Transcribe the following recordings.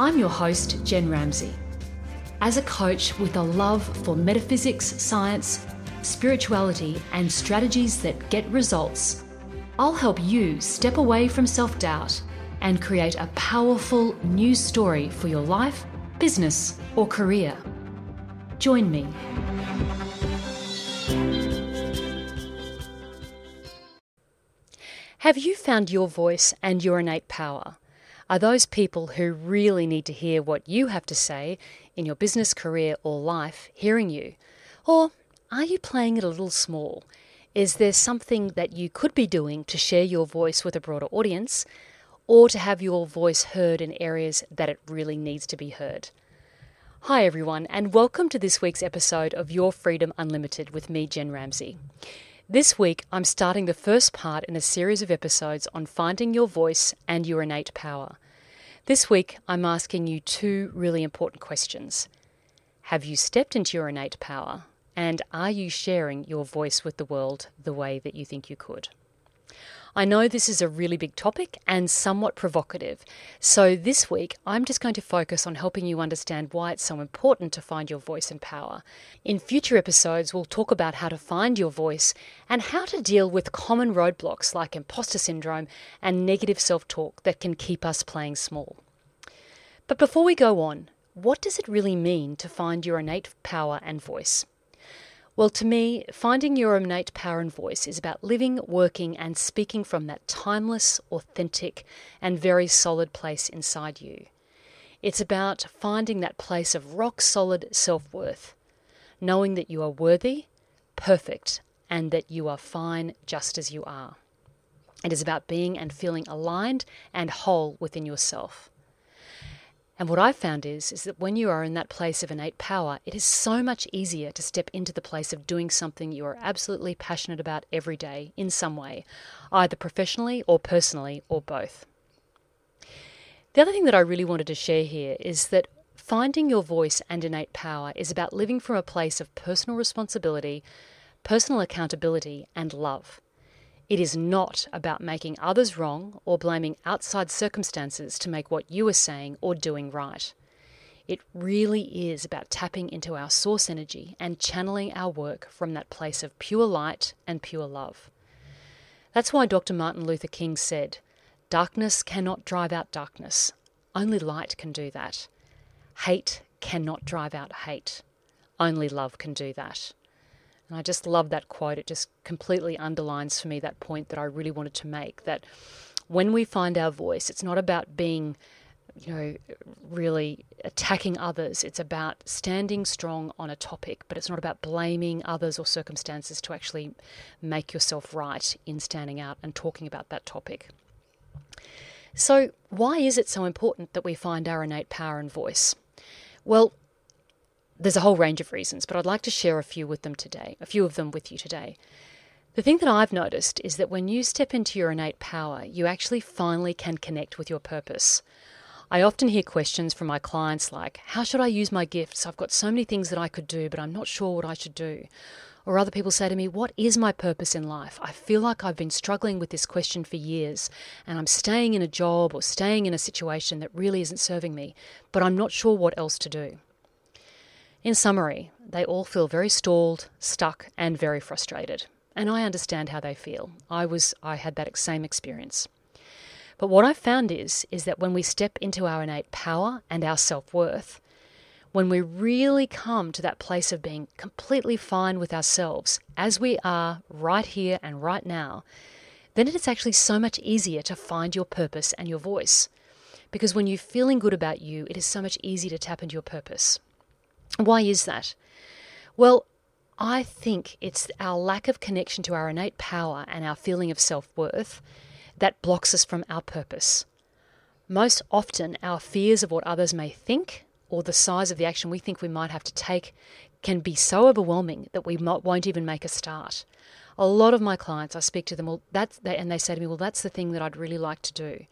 I'm your host, Jen Ramsey. As a coach with a love for metaphysics, science, spirituality, and strategies that get results, I'll help you step away from self doubt and create a powerful new story for your life, business, or career. Join me. Have you found your voice and your innate power? Are those people who really need to hear what you have to say in your business, career, or life hearing you? Or are you playing it a little small? Is there something that you could be doing to share your voice with a broader audience or to have your voice heard in areas that it really needs to be heard? Hi, everyone, and welcome to this week's episode of Your Freedom Unlimited with me, Jen Ramsey. This week, I'm starting the first part in a series of episodes on finding your voice and your innate power. This week, I'm asking you two really important questions. Have you stepped into your innate power? And are you sharing your voice with the world the way that you think you could? I know this is a really big topic and somewhat provocative, so this week I'm just going to focus on helping you understand why it's so important to find your voice and power. In future episodes, we'll talk about how to find your voice and how to deal with common roadblocks like imposter syndrome and negative self talk that can keep us playing small. But before we go on, what does it really mean to find your innate power and voice? Well, to me, finding your innate power and voice is about living, working, and speaking from that timeless, authentic, and very solid place inside you. It's about finding that place of rock solid self worth, knowing that you are worthy, perfect, and that you are fine just as you are. It is about being and feeling aligned and whole within yourself. And what I've found is, is that when you are in that place of innate power, it is so much easier to step into the place of doing something you are absolutely passionate about every day in some way, either professionally or personally or both. The other thing that I really wanted to share here is that finding your voice and innate power is about living from a place of personal responsibility, personal accountability, and love. It is not about making others wrong or blaming outside circumstances to make what you are saying or doing right. It really is about tapping into our source energy and channeling our work from that place of pure light and pure love. That's why Dr. Martin Luther King said, Darkness cannot drive out darkness, only light can do that. Hate cannot drive out hate, only love can do that. And I just love that quote. It just completely underlines for me that point that I really wanted to make that when we find our voice, it's not about being, you know, really attacking others. It's about standing strong on a topic, but it's not about blaming others or circumstances to actually make yourself right in standing out and talking about that topic. So, why is it so important that we find our innate power and voice? Well, there's a whole range of reasons, but I'd like to share a few with them today, a few of them with you today. The thing that I've noticed is that when you step into your innate power, you actually finally can connect with your purpose. I often hear questions from my clients like, How should I use my gifts? I've got so many things that I could do, but I'm not sure what I should do. Or other people say to me, What is my purpose in life? I feel like I've been struggling with this question for years, and I'm staying in a job or staying in a situation that really isn't serving me, but I'm not sure what else to do. In summary, they all feel very stalled, stuck, and very frustrated. And I understand how they feel. I was I had that same experience. But what I've found is is that when we step into our innate power and our self-worth, when we really come to that place of being completely fine with ourselves as we are right here and right now, then it is actually so much easier to find your purpose and your voice. Because when you're feeling good about you, it is so much easier to tap into your purpose. Why is that? Well, I think it's our lack of connection to our innate power and our feeling of self worth that blocks us from our purpose. Most often, our fears of what others may think or the size of the action we think we might have to take can be so overwhelming that we won't even make a start. A lot of my clients, I speak to them, well, that's, and they say to me, well, that's the thing that I'd really like to do.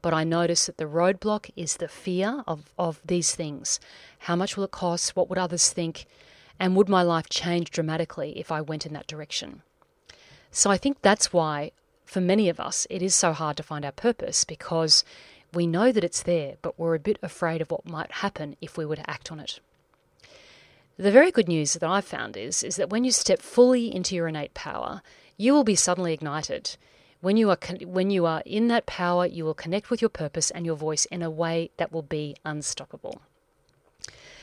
But I notice that the roadblock is the fear of, of these things. How much will it cost? What would others think? And would my life change dramatically if I went in that direction? So I think that's why, for many of us, it is so hard to find our purpose because we know that it's there, but we're a bit afraid of what might happen if we were to act on it. The very good news that I've found is, is that when you step fully into your innate power, you will be suddenly ignited. When you, are, when you are in that power, you will connect with your purpose and your voice in a way that will be unstoppable.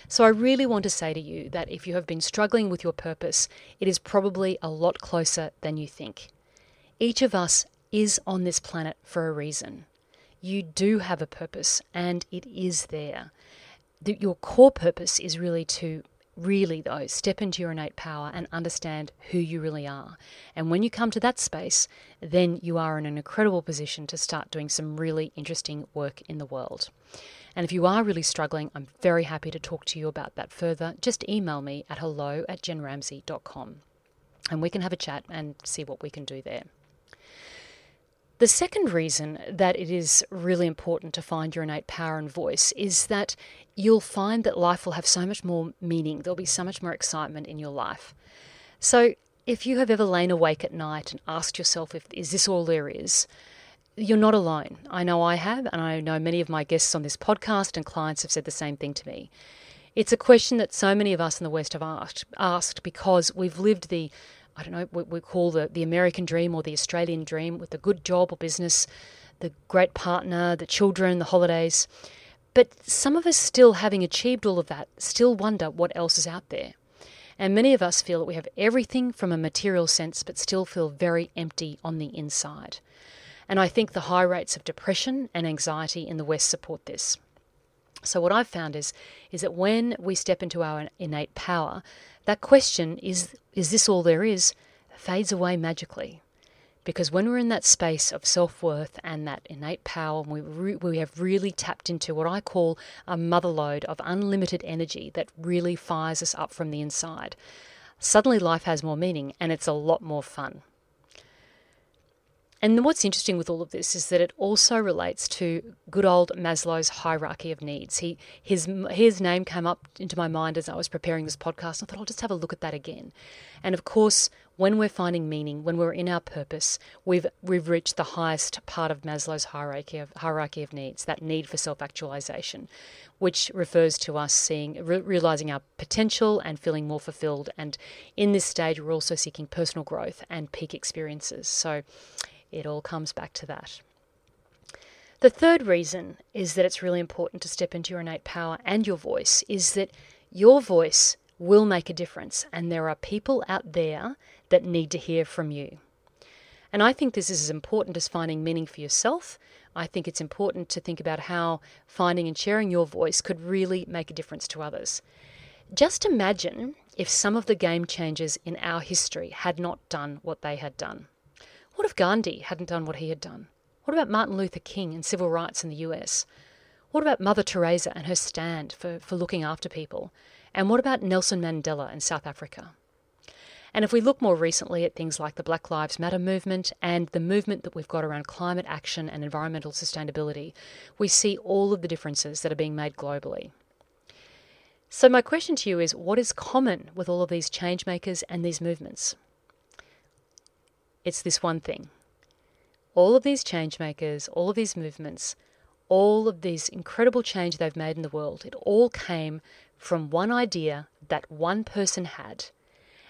So, I really want to say to you that if you have been struggling with your purpose, it is probably a lot closer than you think. Each of us is on this planet for a reason. You do have a purpose, and it is there. The, your core purpose is really to really, though, step into your innate power and understand who you really are. And when you come to that space, then you are in an incredible position to start doing some really interesting work in the world. And if you are really struggling, I'm very happy to talk to you about that further. Just email me at hello at jenramsey.com and we can have a chat and see what we can do there. The second reason that it is really important to find your innate power and voice is that you'll find that life will have so much more meaning. There'll be so much more excitement in your life. So, if you have ever lain awake at night and asked yourself if is this all there is, you're not alone. I know I have, and I know many of my guests on this podcast and clients have said the same thing to me. It's a question that so many of us in the West have asked, asked because we've lived the I don't know, what we call the, the American dream or the Australian dream with a good job or business, the great partner, the children, the holidays. But some of us, still having achieved all of that, still wonder what else is out there. And many of us feel that we have everything from a material sense, but still feel very empty on the inside. And I think the high rates of depression and anxiety in the West support this. So what I've found is is that when we step into our innate power, that question is is this all there is fades away magically. Because when we're in that space of self worth and that innate power, we, re- we have really tapped into what I call a mother lode of unlimited energy that really fires us up from the inside. Suddenly, life has more meaning and it's a lot more fun. And what's interesting with all of this is that it also relates to good old Maslow's hierarchy of needs. He his his name came up into my mind as I was preparing this podcast. I thought I'll just have a look at that again. And of course, when we're finding meaning, when we're in our purpose, we've we've reached the highest part of Maslow's hierarchy of hierarchy of needs, that need for self-actualization, which refers to us seeing re- realizing our potential and feeling more fulfilled. And in this stage, we're also seeking personal growth and peak experiences. So it all comes back to that. The third reason is that it's really important to step into your innate power and your voice is that your voice will make a difference, and there are people out there that need to hear from you. And I think this is as important as finding meaning for yourself. I think it's important to think about how finding and sharing your voice could really make a difference to others. Just imagine if some of the game changers in our history had not done what they had done. What if Gandhi hadn't done what he had done? What about Martin Luther King and civil rights in the US? What about Mother Teresa and her stand for, for looking after people? And what about Nelson Mandela in South Africa? And if we look more recently at things like the Black Lives Matter movement and the movement that we've got around climate action and environmental sustainability, we see all of the differences that are being made globally. So, my question to you is what is common with all of these change makers and these movements? It's this one thing. All of these change makers, all of these movements, all of this incredible change they've made in the world, it all came from one idea that one person had.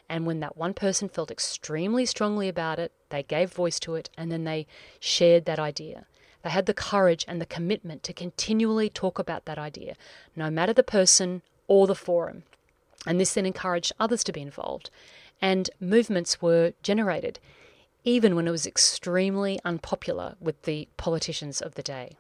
And when that one person felt extremely strongly about it, they gave voice to it and then they shared that idea. They had the courage and the commitment to continually talk about that idea, no matter the person or the forum. And this then encouraged others to be involved. And movements were generated even when it was extremely unpopular with the politicians of the day.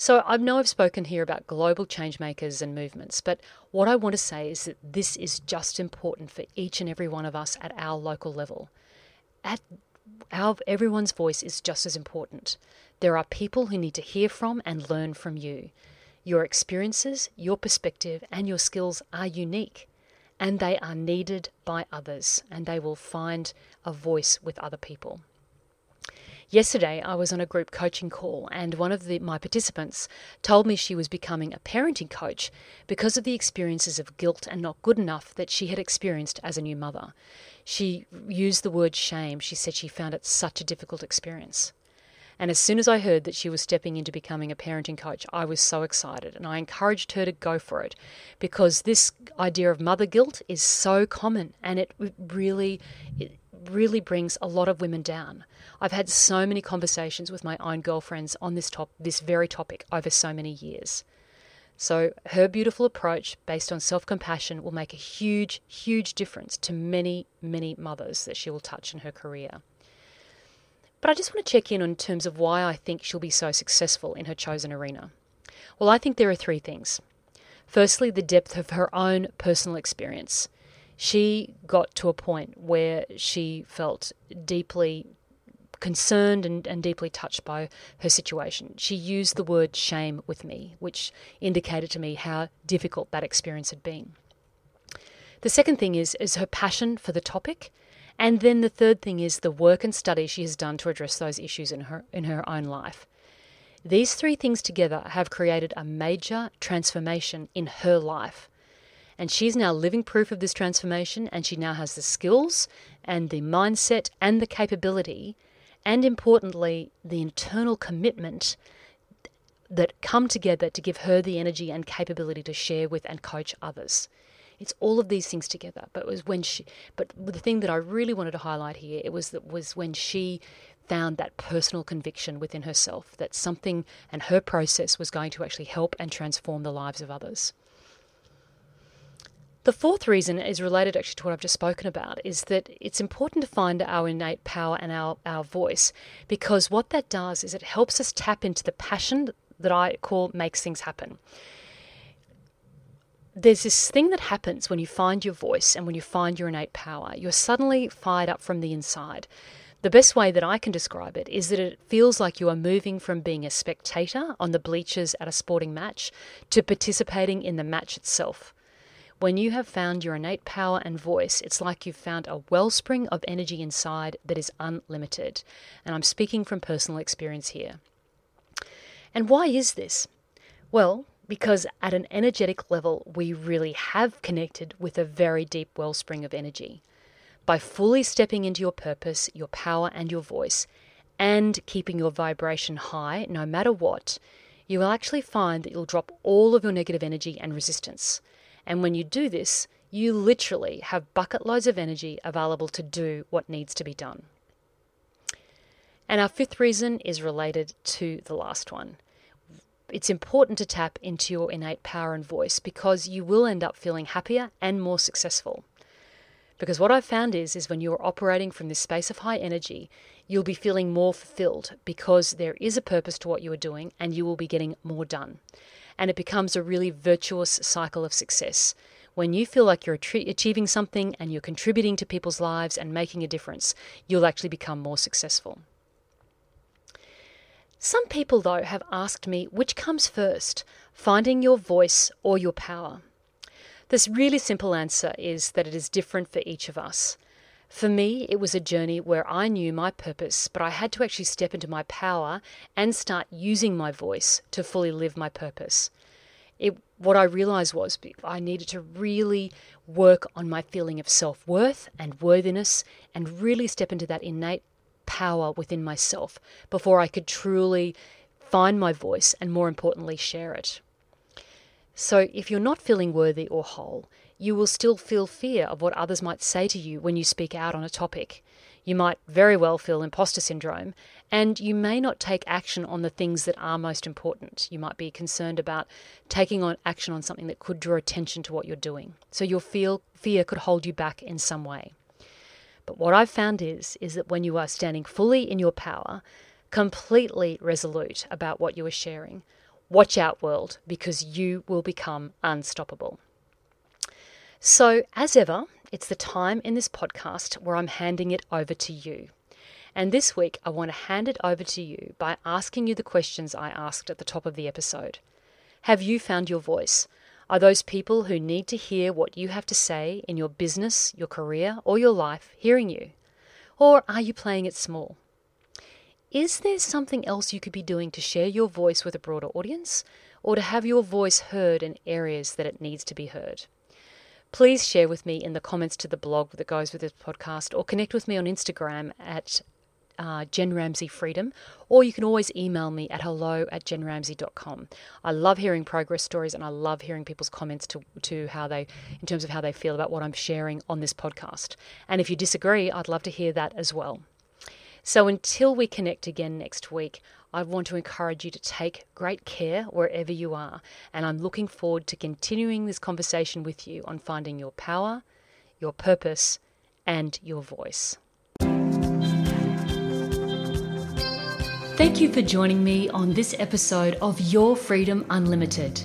So I know I've spoken here about global changemakers and movements, but what I want to say is that this is just important for each and every one of us at our local level. At our everyone's voice is just as important. There are people who need to hear from and learn from you. Your experiences, your perspective, and your skills are unique, and they are needed by others, and they will find a voice with other people. Yesterday, I was on a group coaching call, and one of the, my participants told me she was becoming a parenting coach because of the experiences of guilt and not good enough that she had experienced as a new mother. She used the word shame. She said she found it such a difficult experience. And as soon as I heard that she was stepping into becoming a parenting coach, I was so excited and I encouraged her to go for it because this idea of mother guilt is so common and it really it really brings a lot of women down. I've had so many conversations with my own girlfriends on this top this very topic over so many years. So her beautiful approach based on self-compassion will make a huge huge difference to many many mothers that she will touch in her career. But I just want to check in on terms of why I think she'll be so successful in her chosen arena. Well, I think there are three things. Firstly, the depth of her own personal experience. She got to a point where she felt deeply concerned and, and deeply touched by her situation. She used the word shame with me, which indicated to me how difficult that experience had been. The second thing is, is her passion for the topic. And then the third thing is the work and study she has done to address those issues in her, in her own life. These three things together have created a major transformation in her life. And she's now living proof of this transformation, and she now has the skills and the mindset and the capability and importantly, the internal commitment that come together to give her the energy and capability to share with and coach others. It's all of these things together. But was when she but the thing that I really wanted to highlight here it was that was when she found that personal conviction within herself that something and her process was going to actually help and transform the lives of others. The fourth reason is related actually to what I've just spoken about is that it's important to find our innate power and our, our voice because what that does is it helps us tap into the passion that I call makes things happen. There's this thing that happens when you find your voice and when you find your innate power. You're suddenly fired up from the inside. The best way that I can describe it is that it feels like you are moving from being a spectator on the bleachers at a sporting match to participating in the match itself. When you have found your innate power and voice, it's like you've found a wellspring of energy inside that is unlimited. And I'm speaking from personal experience here. And why is this? Well, because at an energetic level, we really have connected with a very deep wellspring of energy. By fully stepping into your purpose, your power, and your voice, and keeping your vibration high no matter what, you will actually find that you'll drop all of your negative energy and resistance. And when you do this, you literally have bucket loads of energy available to do what needs to be done. And our fifth reason is related to the last one. It's important to tap into your innate power and voice because you will end up feeling happier and more successful. Because what I've found is, is when you're operating from this space of high energy, you'll be feeling more fulfilled because there is a purpose to what you are doing and you will be getting more done and it becomes a really virtuous cycle of success. When you feel like you're achieving something and you're contributing to people's lives and making a difference, you'll actually become more successful. Some people, though, have asked me which comes first, finding your voice or your power. This really simple answer is that it is different for each of us. For me, it was a journey where I knew my purpose, but I had to actually step into my power and start using my voice to fully live my purpose. It, what I realized was I needed to really work on my feeling of self worth and worthiness and really step into that innate power within myself before I could truly find my voice and, more importantly, share it. So, if you're not feeling worthy or whole, you will still feel fear of what others might say to you when you speak out on a topic. You might very well feel imposter syndrome, and you may not take action on the things that are most important. You might be concerned about taking on action on something that could draw attention to what you're doing. So your feel, fear could hold you back in some way. But what I've found is is that when you are standing fully in your power, completely resolute about what you are sharing, watch out world because you will become unstoppable. So, as ever, it's the time in this podcast where I'm handing it over to you. And this week, I want to hand it over to you by asking you the questions I asked at the top of the episode. Have you found your voice? Are those people who need to hear what you have to say in your business, your career, or your life hearing you? Or are you playing it small? Is there something else you could be doing to share your voice with a broader audience, or to have your voice heard in areas that it needs to be heard? Please share with me in the comments to the blog that goes with this podcast, or connect with me on Instagram at uh, Jen Ramsey Freedom, or you can always email me at hello at jenramsey.com. I love hearing progress stories and I love hearing people's comments to, to how they, in terms of how they feel about what I'm sharing on this podcast. And if you disagree, I'd love to hear that as well. So until we connect again next week, I want to encourage you to take great care wherever you are. And I'm looking forward to continuing this conversation with you on finding your power, your purpose, and your voice. Thank you for joining me on this episode of Your Freedom Unlimited.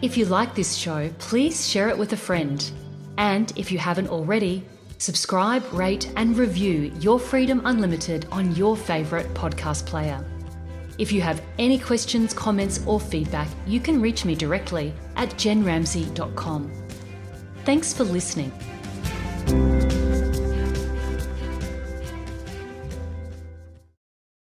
If you like this show, please share it with a friend. And if you haven't already, Subscribe, rate, and review Your Freedom Unlimited on your favourite podcast player. If you have any questions, comments, or feedback, you can reach me directly at jenramsey.com. Thanks for listening.